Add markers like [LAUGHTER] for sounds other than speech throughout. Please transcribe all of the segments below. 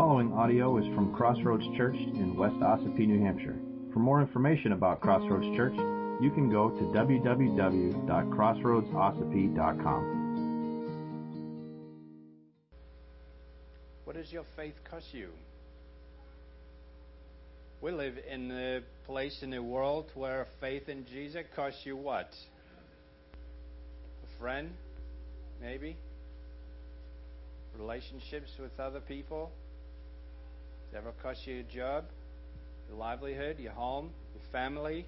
following audio is from Crossroads Church in West Ossipee, New Hampshire. For more information about Crossroads Church, you can go to www.crossroadsossipee.com. What does your faith cost you? We live in a place in the world where faith in Jesus costs you what? A friend, maybe? Relationships with other people? Does it ever cost you a job? Your livelihood, your home, your family,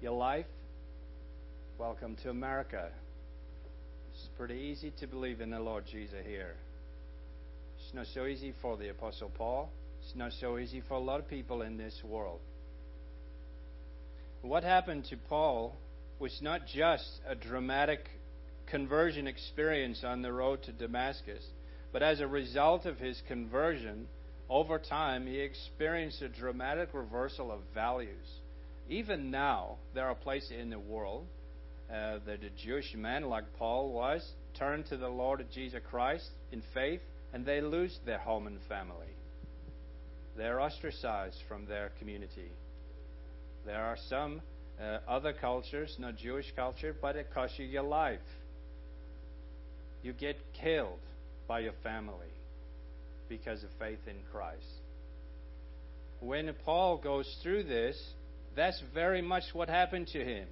your life? Welcome to America. It's pretty easy to believe in the Lord Jesus here. It's not so easy for the Apostle Paul. It's not so easy for a lot of people in this world. What happened to Paul was not just a dramatic conversion experience on the road to Damascus, but as a result of his conversion, over time, he experienced a dramatic reversal of values. Even now, there are places in the world uh, that a Jewish man like Paul was turn to the Lord Jesus Christ in faith, and they lose their home and family. They're ostracized from their community. There are some uh, other cultures, not Jewish culture, but it costs you your life. You get killed by your family because of faith in Christ. When Paul goes through this, that's very much what happened to him.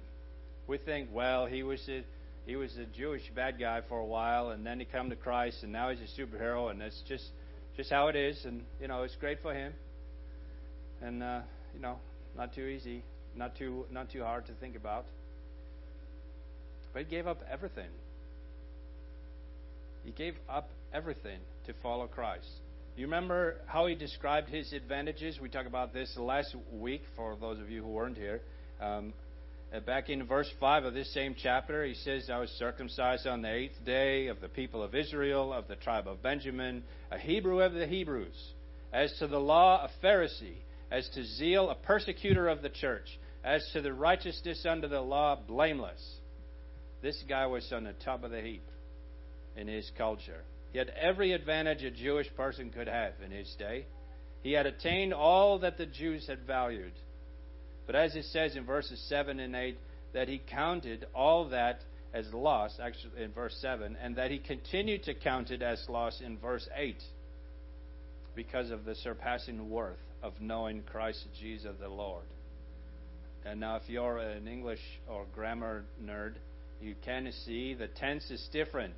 We think, well, he was a he was a Jewish bad guy for a while, and then he come to Christ, and now he's a superhero, and that's just just how it is, and you know it's great for him, and uh, you know not too easy, not too not too hard to think about. But he gave up everything. He gave up everything to follow Christ. You remember how he described his advantages? We talked about this last week for those of you who weren't here. Um, uh, back in verse 5 of this same chapter, he says, I was circumcised on the eighth day of the people of Israel, of the tribe of Benjamin, a Hebrew of the Hebrews. As to the law, a Pharisee. As to zeal, a persecutor of the church. As to the righteousness under the law, blameless. This guy was on the top of the heap in his culture. He had every advantage a Jewish person could have in his day. He had attained all that the Jews had valued. But as it says in verses 7 and 8, that he counted all that as loss, actually in verse 7, and that he continued to count it as loss in verse 8 because of the surpassing worth of knowing Christ Jesus the Lord. And now, if you're an English or grammar nerd, you can see the tense is different.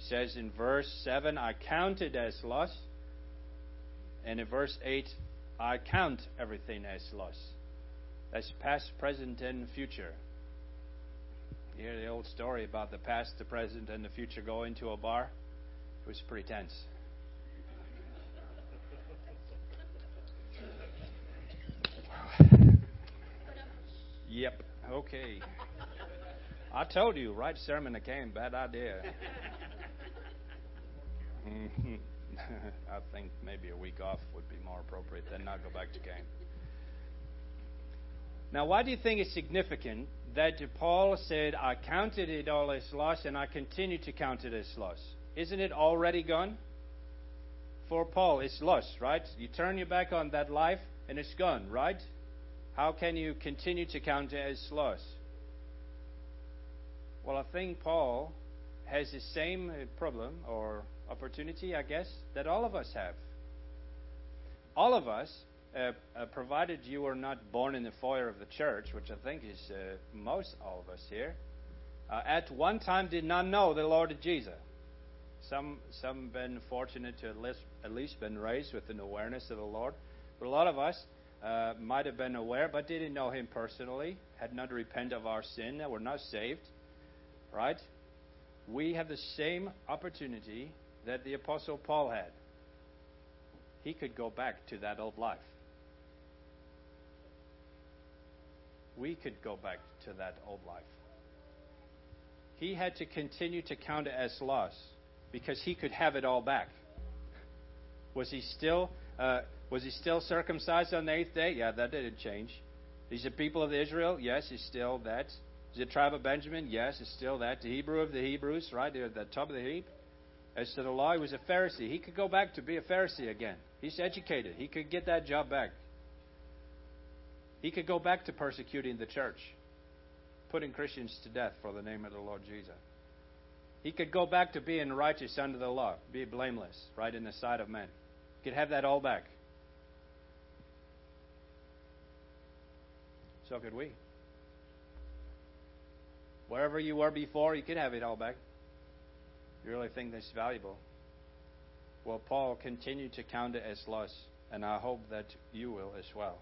Says in verse 7, I counted as loss. And in verse 8, I count everything as loss. That's past, present, and future. You hear the old story about the past, the present, and the future going to a bar? It was pretty tense. yep, okay. I told you, right sermon that came, bad idea. Mm-hmm. [LAUGHS] I think maybe a week off would be more appropriate than not go back to game. Now, why do you think it's significant that Paul said, I counted it all as loss and I continue to count it as loss? Isn't it already gone? For Paul, it's loss, right? You turn your back on that life and it's gone, right? How can you continue to count it as loss? Well, I think Paul has the same problem or opportunity, I guess, that all of us have. All of us, uh, uh, provided you are not born in the foyer of the church, which I think is uh, most all of us here, uh, at one time did not know the Lord Jesus. Some some been fortunate to at least, at least been raised with an awareness of the Lord, but a lot of us uh, might have been aware but didn't know Him personally, had not repented of our sin, and were not saved. Right? We have the same opportunity that the Apostle Paul had. He could go back to that old life. We could go back to that old life. He had to continue to count it as loss because he could have it all back. Was he still uh, was he still circumcised on the eighth day? Yeah, that didn't change. He's a people of Israel. Yes, he's still that. Is it tribe of Benjamin? Yes, it's still that. The Hebrew of the Hebrews, right? They're at the top of the heap. As to the law, he was a Pharisee. He could go back to be a Pharisee again. He's educated. He could get that job back. He could go back to persecuting the church, putting Christians to death for the name of the Lord Jesus. He could go back to being righteous under the law, be blameless, right in the sight of men. He could have that all back. So could we. Wherever you were before, you could have it all back. You really think this valuable? Well, Paul continued to count it as loss, and I hope that you will as well.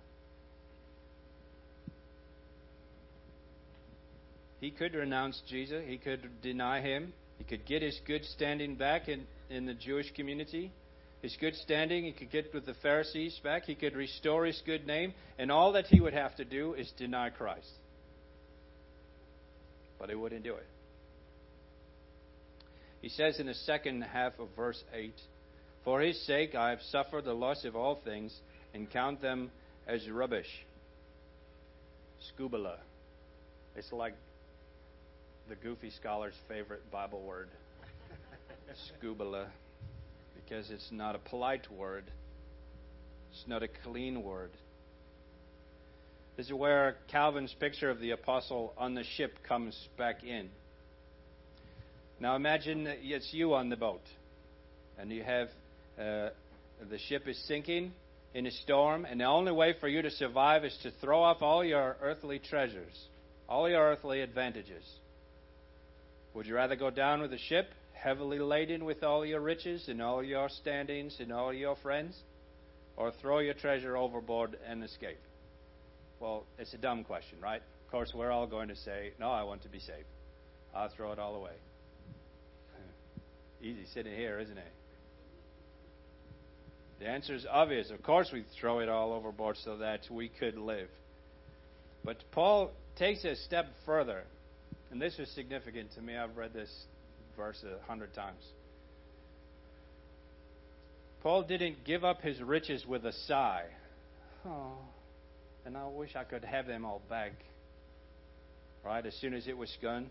He could renounce Jesus, he could deny him, he could get his good standing back in, in the Jewish community. His good standing, he could get with the Pharisees back, he could restore his good name, and all that he would have to do is deny Christ. But he wouldn't do it. He says in the second half of verse 8 For his sake I have suffered the loss of all things and count them as rubbish. Scubala. It's like the goofy scholar's favorite Bible word. [LAUGHS] Scubala. Because it's not a polite word, it's not a clean word. This is where Calvin's picture of the apostle on the ship comes back in. Now imagine it's you on the boat, and you have uh, the ship is sinking in a storm, and the only way for you to survive is to throw off all your earthly treasures, all your earthly advantages. Would you rather go down with the ship, heavily laden with all your riches and all your standings and all your friends, or throw your treasure overboard and escape? Well, it's a dumb question, right? Of course, we're all going to say, No, I want to be saved. I'll throw it all away. Easy sitting here, isn't it? The answer is obvious. Of course, we throw it all overboard so that we could live. But Paul takes a step further, and this is significant to me. I've read this verse a hundred times. Paul didn't give up his riches with a sigh. Oh, and I wish I could have them all back. Right? As soon as it was gone.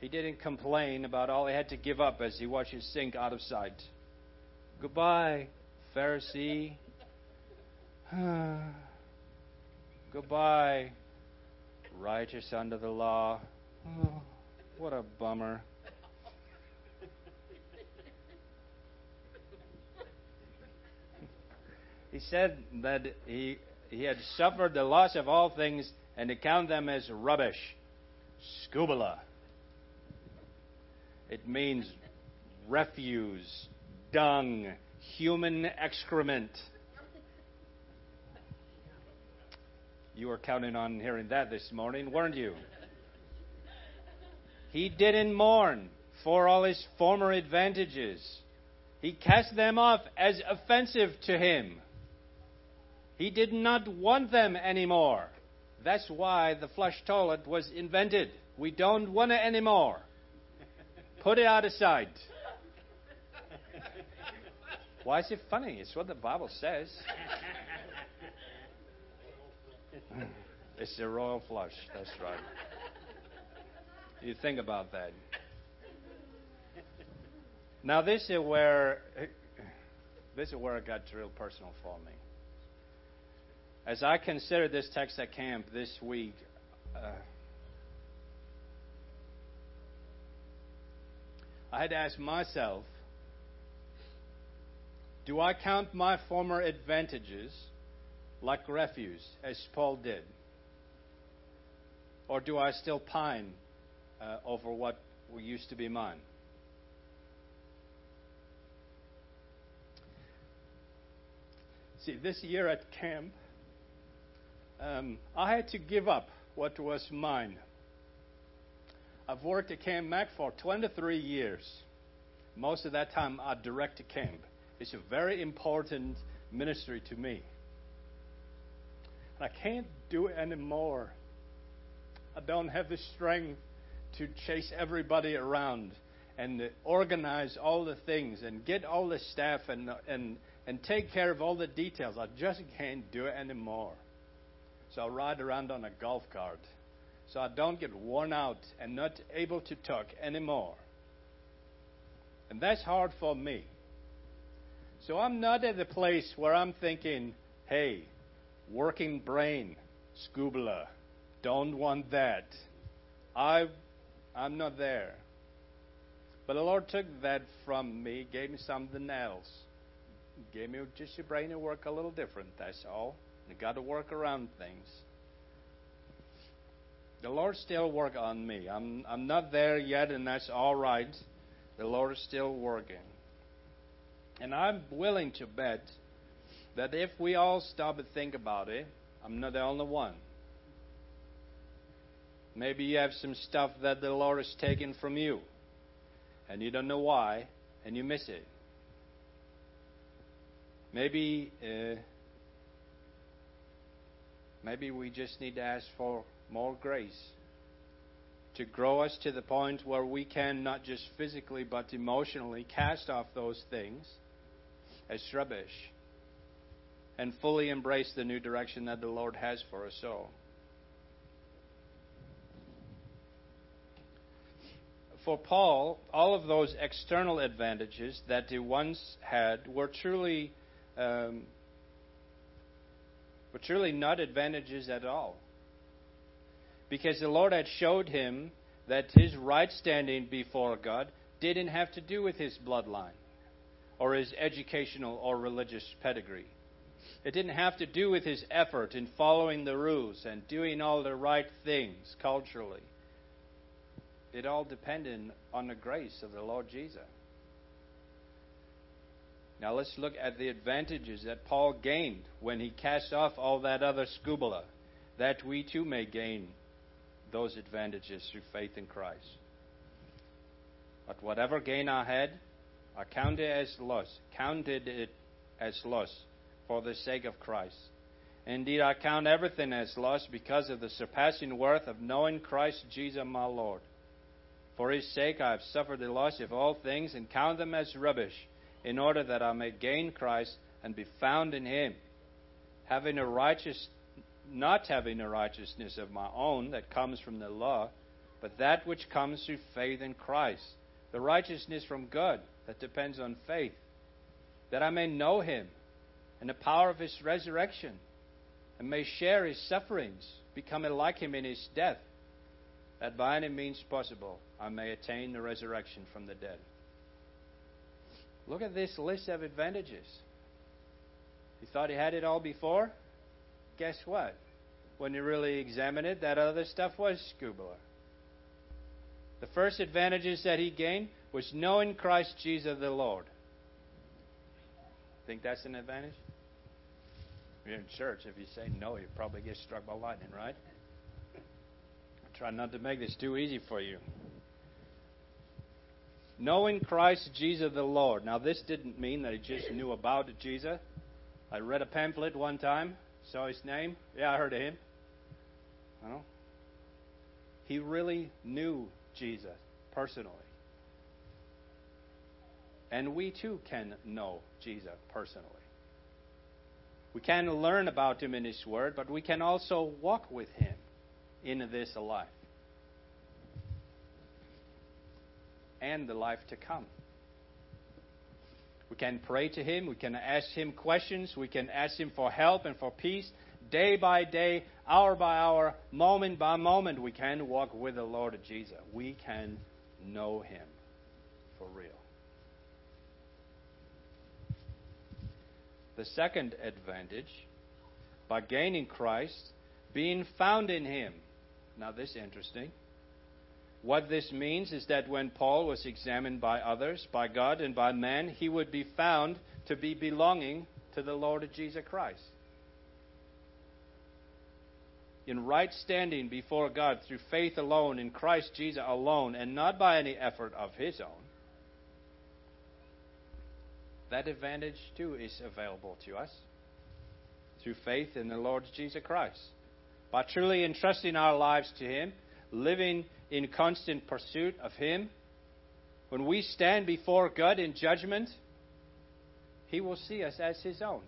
He didn't complain about all he had to give up as he watched it sink out of sight. Goodbye, Pharisee. [SIGHS] Goodbye, righteous under the law. Oh, what a bummer. he said that he, he had suffered the loss of all things and to count them as rubbish. Scubala. It means refuse, dung, human excrement. You were counting on hearing that this morning, weren't you? He didn't mourn for all his former advantages. He cast them off as offensive to him. He did not want them anymore. That's why the flush toilet was invented. We don't want it anymore. Put it out of sight. [LAUGHS] Why is it funny? It's what the Bible says. [LAUGHS] It's the royal flush. That's right. You think about that. Now this is where this is where it got real personal for me. As I considered this text at camp this week, uh, I had to ask myself do I count my former advantages like refuse, as Paul did? Or do I still pine uh, over what used to be mine? See, this year at camp, um, I had to give up what was mine. I've worked at Camp Mac for 23 years. Most of that time I direct camp. It's a very important ministry to me. I can't do it anymore. I don't have the strength to chase everybody around and organize all the things and get all the staff and, and, and take care of all the details. I just can't do it anymore. So I ride around on a golf cart so I don't get worn out and not able to talk anymore. And that's hard for me. So I'm not at the place where I'm thinking, hey, working brain, scuba, don't want that. I, I'm not there. But the Lord took that from me, gave me something else. Gave me just your brain to work a little different, that's all. You got to work around things. The Lord still work on me. I'm I'm not there yet, and that's all right. The Lord is still working. And I'm willing to bet that if we all stop and think about it, I'm not the only one. Maybe you have some stuff that the Lord has taken from you, and you don't know why, and you miss it. Maybe, uh, maybe we just need to ask for more grace to grow us to the point where we can not just physically but emotionally cast off those things as rubbish and fully embrace the new direction that the Lord has for us all. For Paul, all of those external advantages that he once had were truly um, were truly not advantages at all. Because the Lord had showed him that his right standing before God didn't have to do with his bloodline or his educational or religious pedigree. It didn't have to do with his effort in following the rules and doing all the right things culturally. It all depended on the grace of the Lord Jesus. Now let's look at the advantages that Paul gained when he cast off all that other scubala, that we too may gain those advantages through faith in Christ. But whatever gain I had, I counted as loss, counted it as loss for the sake of Christ. Indeed, I count everything as loss because of the surpassing worth of knowing Christ Jesus my Lord. For his sake I have suffered the loss of all things and count them as rubbish, in order that I may gain Christ and be found in him, having a righteous not having a righteousness of my own that comes from the law, but that which comes through faith in Christ, the righteousness from God that depends on faith, that I may know him and the power of his resurrection, and may share his sufferings, becoming like him in his death, that by any means possible I may attain the resurrection from the dead. Look at this list of advantages. He thought he had it all before? Guess what? When you really examine it, that other stuff was scuba. The first advantages that he gained was knowing Christ Jesus the Lord. Think that's an advantage? You're in church. If you say no, you probably get struck by lightning, right? I try not to make this too easy for you. Knowing Christ Jesus the Lord. Now, this didn't mean that he just knew about Jesus. I read a pamphlet one time, saw his name. Yeah, I heard of him. Well, he really knew Jesus personally. And we too can know Jesus personally. We can learn about him in his word, but we can also walk with him in this life and the life to come. We can pray to him, we can ask him questions, we can ask him for help and for peace day by day, hour by hour, moment by moment. We can walk with the Lord Jesus. We can know him for real. The second advantage, by gaining Christ, being found in Him. Now, this is interesting. What this means is that when Paul was examined by others, by God, and by man, he would be found to be belonging to the Lord Jesus Christ. In right standing before God through faith alone, in Christ Jesus alone, and not by any effort of his own that advantage too is available to us through faith in the Lord Jesus Christ. By truly entrusting our lives to Him, living in constant pursuit of Him, when we stand before God in judgment, He will see us as His own.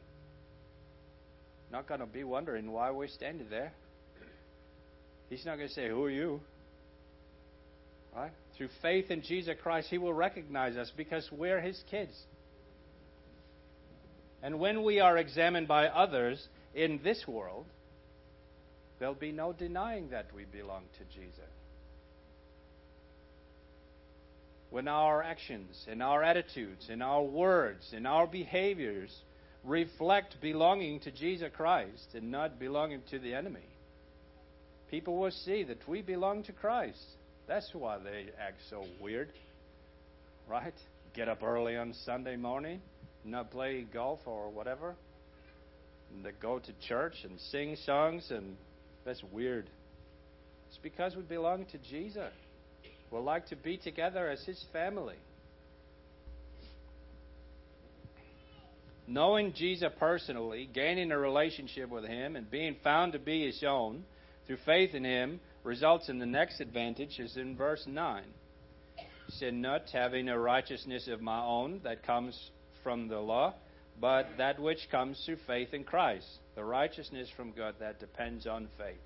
Not going to be wondering why we're standing there. He's not going to say, Who are you? Right? through faith in Jesus Christ, He will recognize us because we're His kids. And when we are examined by others in this world, there'll be no denying that we belong to Jesus. When our actions and our attitudes and our words and our behaviors reflect belonging to Jesus Christ and not belonging to the enemy, people will see that we belong to Christ. That's why they act so weird, right? Get up early on Sunday morning, not play golf or whatever, and they go to church and sing songs, and that's weird. It's because we belong to Jesus. We like to be together as His family. Knowing Jesus personally, gaining a relationship with Him, and being found to be His own through faith in Him results in the next advantage, is in verse 9. Sin not having a righteousness of my own that comes from the law, but that which comes through faith in Christ, the righteousness from God that depends on faith.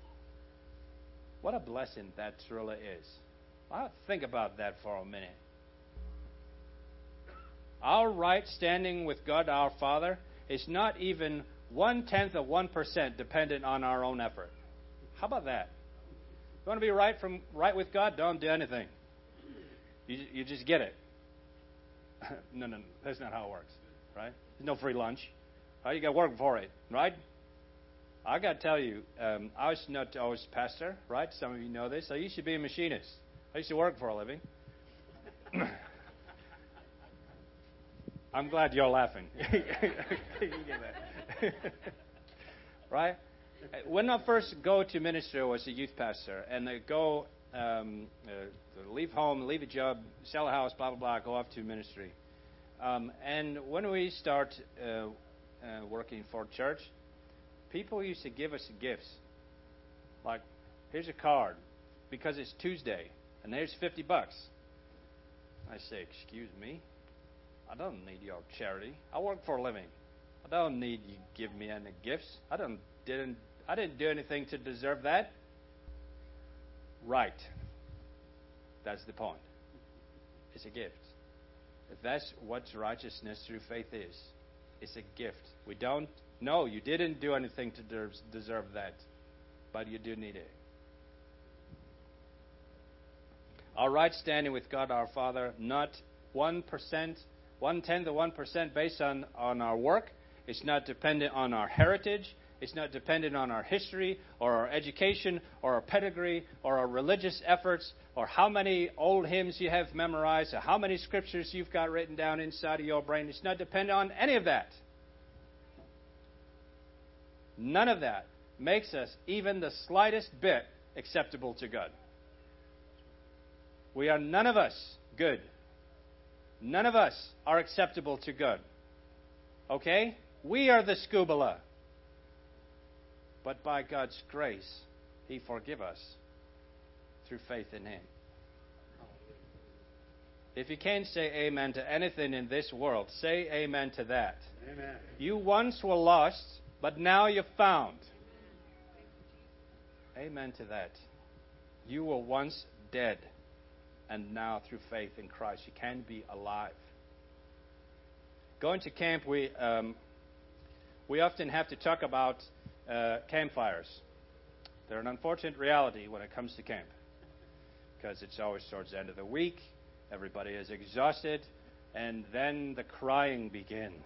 What a blessing that truly is. Well, think about that for a minute. Our right standing with God our Father is not even one tenth of one percent dependent on our own effort. How about that? You want to be right from right with God? Don't do anything. You, you just get it. [LAUGHS] no, no, no, that's not how it works, right? There's no free lunch. Right? You got to work for it, right? I got to tell you, um, I was not always pastor, right? Some of you know this. I used to be a machinist. I used to work for a living. I'm glad you're laughing. [LAUGHS] right? When I first go to ministry, I was a youth pastor, and I go um, uh, leave home, leave a job, sell a house, blah blah blah, go off to ministry. Um, and when we start uh, uh, working for church, people used to give us gifts, like here's a card because it's Tuesday, and there's 50 bucks. I say, excuse me, I don't need your charity. I work for a living. I don't need you give me any gifts. I don't didn't I didn't do anything to deserve that. Right. That's the point. It's a gift. That's what righteousness through faith is. It's a gift. We don't know you didn't do anything to deserve that, but you do need it. Our right standing with God our Father, not 1%, one tenth of 1% based on, on our work. It's not dependent on our heritage. It's not dependent on our history or our education or our pedigree or our religious efforts or how many old hymns you have memorized or how many scriptures you've got written down inside of your brain. It's not dependent on any of that. None of that makes us even the slightest bit acceptable to God. We are none of us good. None of us are acceptable to God. Okay? We are the scubala. But by God's grace, He forgive us through faith in Him. If you can't say amen to anything in this world, say amen to that. Amen. You once were lost, but now you're found. Amen to that. You were once dead, and now through faith in Christ, you can be alive. Going to camp, we, um, we often have to talk about uh, campfires. They're an unfortunate reality when it comes to camp because it's always towards the end of the week. Everybody is exhausted, and then the crying begins.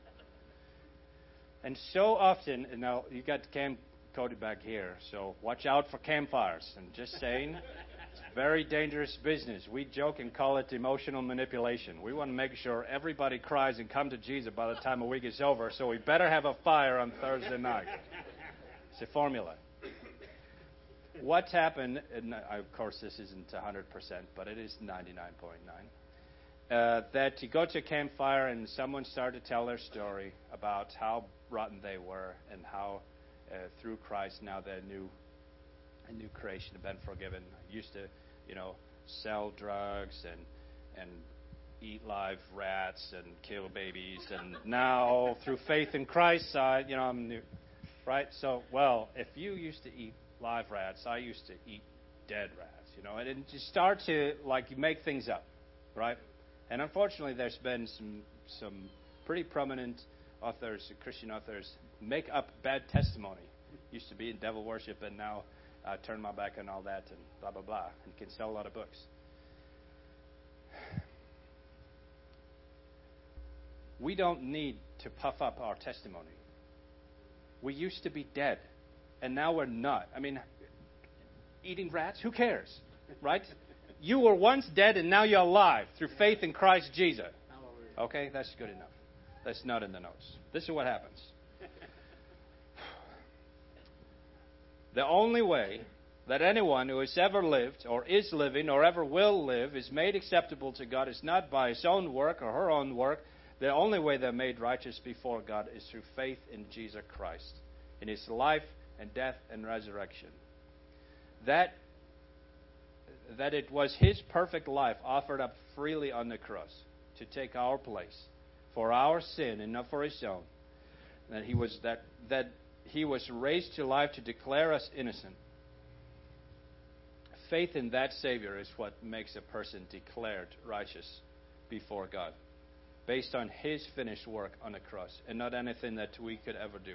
[LAUGHS] and so often, now you got Camp Cody back here, so watch out for campfires. I'm just saying, very dangerous business. We joke and call it emotional manipulation. We want to make sure everybody cries and come to Jesus by the time a week is over, so we better have a fire on Thursday night. It's a formula. What's happened, and of course this isn't 100%, but it is 99.9, uh, that you go to a campfire and someone started to tell their story about how rotten they were and how uh, through Christ now they're new a new creation, have been forgiven. I used to, you know, sell drugs and and eat live rats and kill babies, and [LAUGHS] now through faith in Christ, I, you know, I'm new, right? So, well, if you used to eat live rats, I used to eat dead rats. you know, and, and to start to like you make things up, right? And unfortunately, there's been some some pretty prominent authors, Christian authors, make up bad testimony. Used to be in devil worship, and now uh, turn my back on all that and blah blah blah, and can sell a lot of books. We don't need to puff up our testimony. We used to be dead, and now we're not. I mean, eating rats, who cares? Right? You were once dead, and now you're alive through faith in Christ Jesus. Okay, that's good enough. That's not in the notes. This is what happens. The only way that anyone who has ever lived, or is living, or ever will live is made acceptable to God is not by his own work or her own work. The only way they're made righteous before God is through faith in Jesus Christ, in his life and death and resurrection. That, that it was his perfect life offered up freely on the cross to take our place for our sin and not for his own. That he was that that he was raised to life to declare us innocent. Faith in that Savior is what makes a person declared righteous before God, based on His finished work on the cross, and not anything that we could ever do.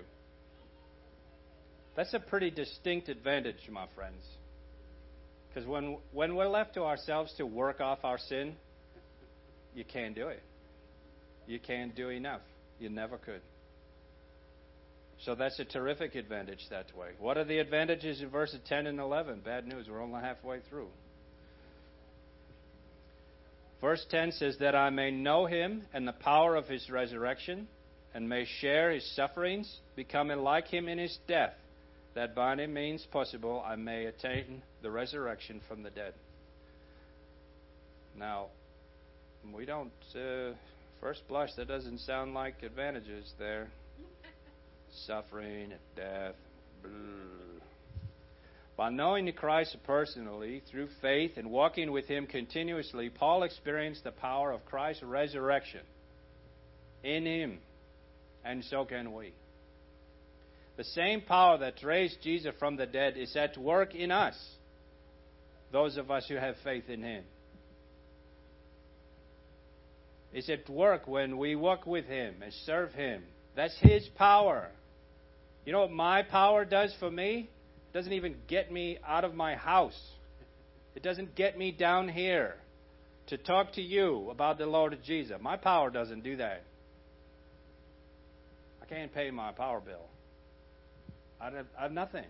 That's a pretty distinct advantage, my friends. Because when, when we're left to ourselves to work off our sin, you can't do it. You can't do enough. You never could. So that's a terrific advantage that way. What are the advantages in verses 10 and 11? Bad news, we're only halfway through. Verse 10 says, That I may know him and the power of his resurrection, and may share his sufferings, becoming like him in his death, that by any means possible I may attain the resurrection from the dead. Now, we don't, uh, first blush, that doesn't sound like advantages there suffering and death. By knowing Christ personally through faith and walking with Him continuously, Paul experienced the power of Christ's resurrection in Him, and so can we. The same power that raised Jesus from the dead is at work in us, those of us who have faith in Him. It's at work when we walk with Him and serve Him. That's His power. You know what my power does for me? It doesn't even get me out of my house. It doesn't get me down here to talk to you about the Lord Jesus. My power doesn't do that. I can't pay my power bill. I have, I have nothing.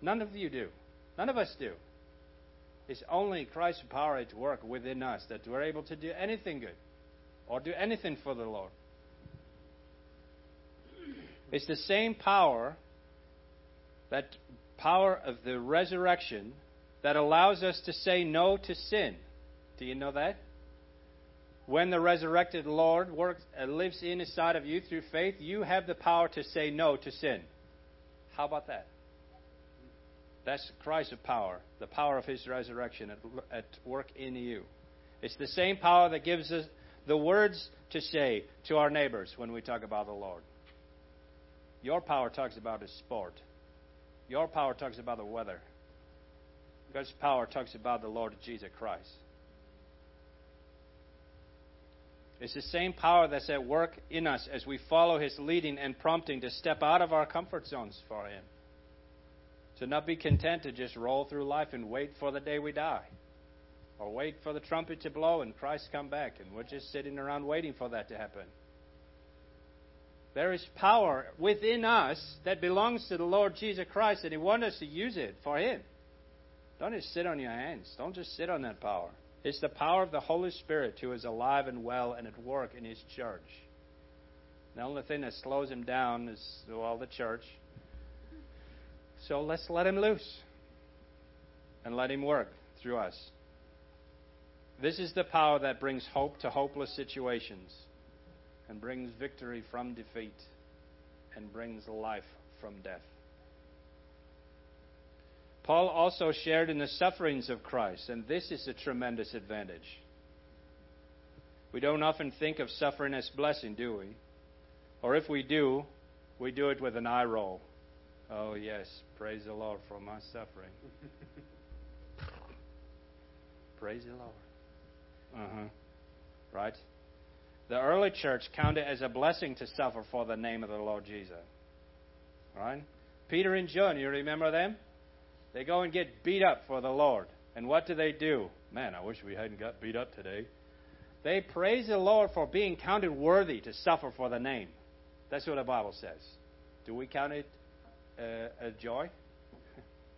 None of you do. None of us do. It's only Christ's power at work within us that we're able to do anything good or do anything for the Lord. It's the same power, that power of the resurrection, that allows us to say no to sin. Do you know that? When the resurrected Lord works, uh, lives inside of you through faith, you have the power to say no to sin. How about that? That's Christ's power, the power of His resurrection at, at work in you. It's the same power that gives us the words to say to our neighbors when we talk about the Lord. Your power talks about the sport. Your power talks about the weather. God's power talks about the Lord Jesus Christ. It's the same power that's at work in us as we follow His leading and prompting to step out of our comfort zones for Him. To not be content to just roll through life and wait for the day we die. Or wait for the trumpet to blow and Christ come back and we're just sitting around waiting for that to happen. There is power within us that belongs to the Lord Jesus Christ, and He wants us to use it for Him. Don't just sit on your hands. Don't just sit on that power. It's the power of the Holy Spirit who is alive and well and at work in His church. The only thing that slows Him down is, well, the church. So let's let Him loose and let Him work through us. This is the power that brings hope to hopeless situations and brings victory from defeat and brings life from death. Paul also shared in the sufferings of Christ, and this is a tremendous advantage. We don't often think of suffering as blessing, do we? Or if we do, we do it with an eye roll. Oh, yes, praise the Lord for my suffering. [LAUGHS] Praise the Lord. Uh huh. Right? The early church counted it as a blessing to suffer for the name of the Lord Jesus. Right? Peter and John, you remember them? They go and get beat up for the Lord. And what do they do? Man, I wish we hadn't got beat up today. They praise the Lord for being counted worthy to suffer for the name. That's what the Bible says. Do we count it uh, a joy?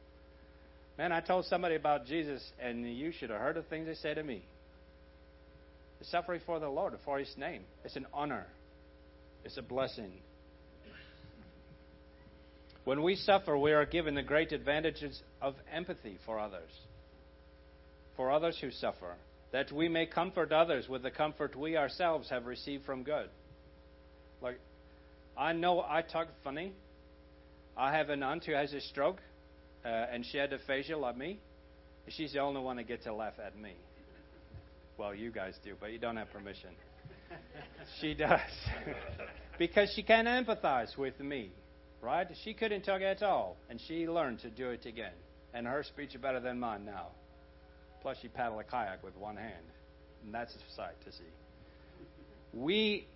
[LAUGHS] Man, I told somebody about Jesus, and you should have heard the things they said to me. The suffering for the Lord, for His name, it's an honor, it's a blessing. When we suffer, we are given the great advantages of empathy for others, for others who suffer, that we may comfort others with the comfort we ourselves have received from God. Like, I know I talk funny. I have an aunt who has a stroke, uh, and she had aphasia like me. She's the only one that gets to laugh at me. Well, you guys do, but you don't have permission. she does. [LAUGHS] because she can empathize with me, right? She couldn't talk at all, and she learned to do it again. And her speech is better than mine now. Plus, she paddled a kayak with one hand, and that's a sight to see. We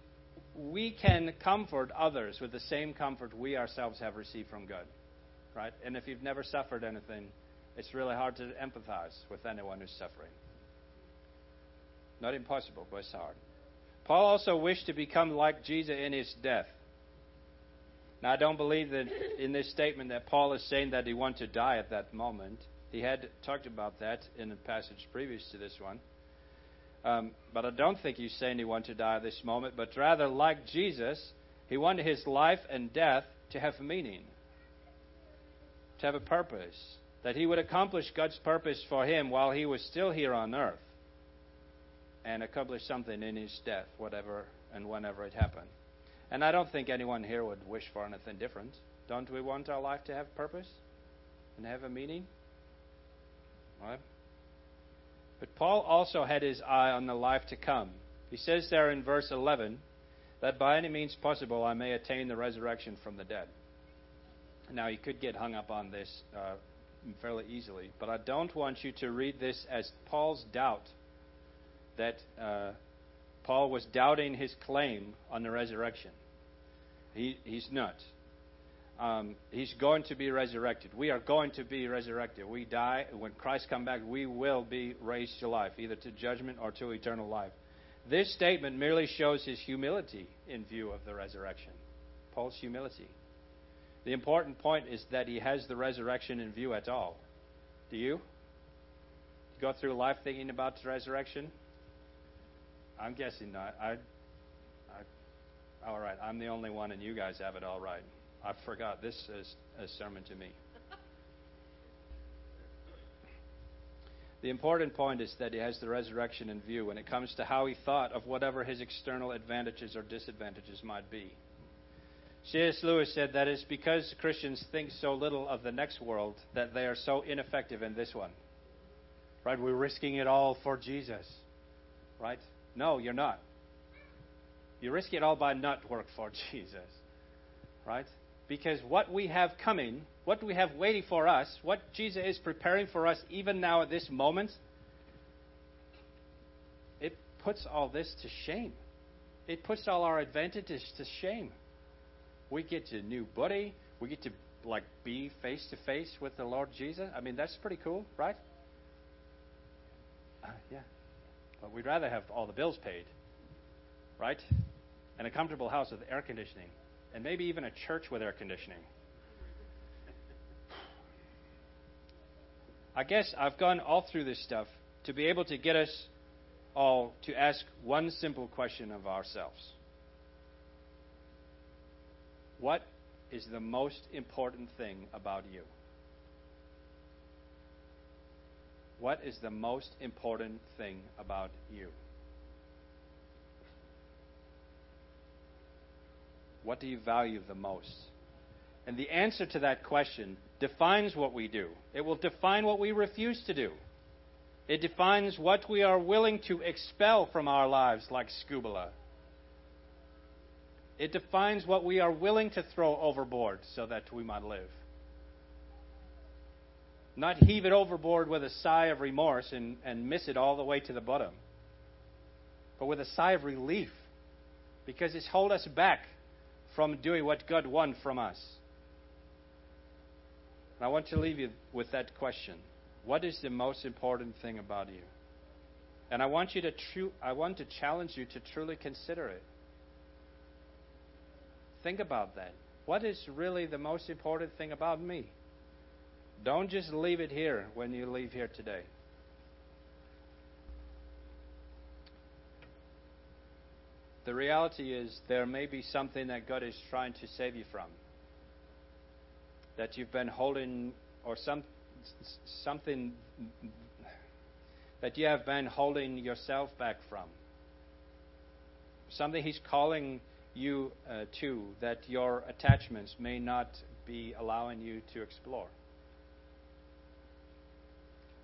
we can comfort others with the same comfort we ourselves have received from God. Right? And if you've never suffered anything, it's really hard to empathize with anyone who's suffering. Not impossible, but it's hard. Paul also wished to become like Jesus in his death. Now, I don't believe that in this statement that Paul is saying that he wanted to die at that moment. He had talked about that in a passage previous to this one. Um, but I don't think he's saying he wanted to die at this moment, but rather, like Jesus, he wanted his life and death to have meaning, to have a purpose, that he would accomplish God's purpose for him while he was still here on earth, and accomplish something in his death, whatever and whenever it happened. And I don't think anyone here would wish for anything different. Don't we want our life to have purpose and have a meaning? Right? But Paul also had his eye on the life to come. He says there in verse 11 that by any means possible I may attain the resurrection from the dead. Now, you could get hung up on this uh, fairly easily, but I don't want you to read this as Paul's doubt that uh, Paul was doubting his claim on the resurrection. He, he's not um, he's going to be resurrected. We are going to be resurrected. We die. When Christ comes back, we will be raised to life, either to judgment or to eternal life. This statement merely shows his humility in view of the resurrection. Paul's humility. The important point is that he has the resurrection in view at all. Do you? you go through life thinking about the resurrection? I'm guessing not. I, I, all right, I'm the only one, and you guys have it all right. I forgot this is a sermon to me. The important point is that he has the resurrection in view when it comes to how he thought of whatever his external advantages or disadvantages might be. C.S. Lewis said that it's because Christians think so little of the next world that they are so ineffective in this one. Right? We're risking it all for Jesus. Right? No, you're not. You risk it all by not work for [LAUGHS] Jesus. Right? Because what we have coming, what we have waiting for us, what Jesus is preparing for us even now at this moment, it puts all this to shame. It puts all our advantages to shame. We get a new body. We get to like be face to face with the Lord Jesus. I mean, that's pretty cool, right? Uh, yeah. But we'd rather have all the bills paid, right? And a comfortable house with air conditioning and maybe even a church with air conditioning. I guess I've gone all through this stuff to be able to get us all to ask one simple question of ourselves What is the most important thing about you? What is the most important thing about you? What do you value the most? And the answer to that question defines what we do. It will define what we refuse to do. It defines what we are willing to expel from our lives, like scubala. It defines what we are willing to throw overboard so that we might live. Not heave it overboard with a sigh of remorse and, and miss it all the way to the bottom, but with a sigh of relief because it's hold us back from doing what God wants from us. And I want to leave you with that question. What is the most important thing about you? And I want you to tru- I want to challenge you to truly consider it. Think about that. What is really the most important thing about me? Don't just leave it here when you leave here today. The reality is there may be something that God is trying to save you from. That you've been holding or some something that you have been holding yourself back from. Something He's calling you uh, to that your attachments may not be allowing you to explore.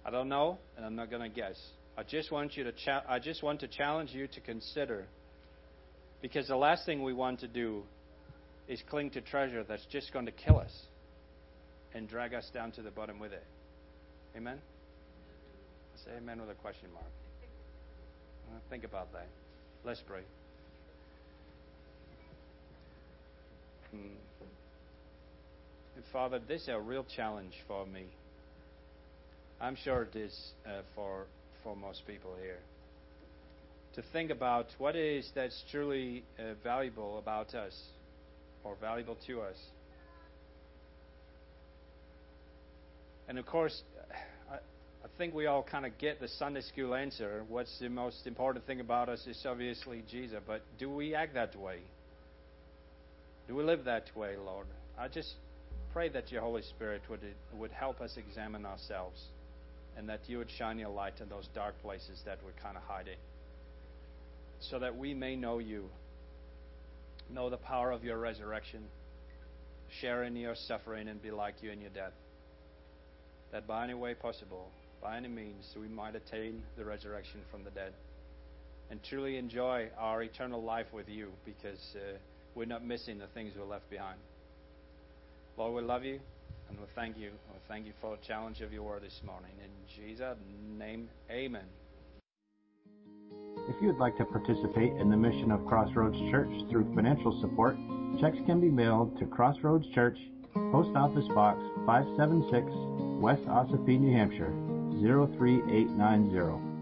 I don't know, and I'm not going to guess. I just want you to I just want to challenge you to consider because the last thing we want to do is cling to treasure that's just going to kill us and drag us down to the bottom with it. Amen. Say amen with a question mark. Think about that. Let's pray. Hmm. Father, this is a real challenge for me. I'm sure it is uh, for for most people here. To think about what is that's truly uh, valuable about us, or valuable to us. And of course, I, I think we all kind of get the Sunday school answer. What's the most important thing about us is obviously Jesus. But do we act that way? Do we live that way, Lord? I just pray that your Holy Spirit would would help us examine ourselves, and that you would shine your light in those dark places that we're kind of hiding, so that we may know you, know the power of your resurrection, share in your suffering, and be like you in your death. That by any way possible, by any means, we might attain the resurrection from the dead, and truly enjoy our eternal life with you, because. Uh, we're not missing the things we left behind. Lord, we love you and we thank you. We thank you for the challenge of your word this morning. In Jesus' name, amen. If you would like to participate in the mission of Crossroads Church through financial support, checks can be mailed to Crossroads Church, Post Office Box 576, West Ossipee, New Hampshire 03890.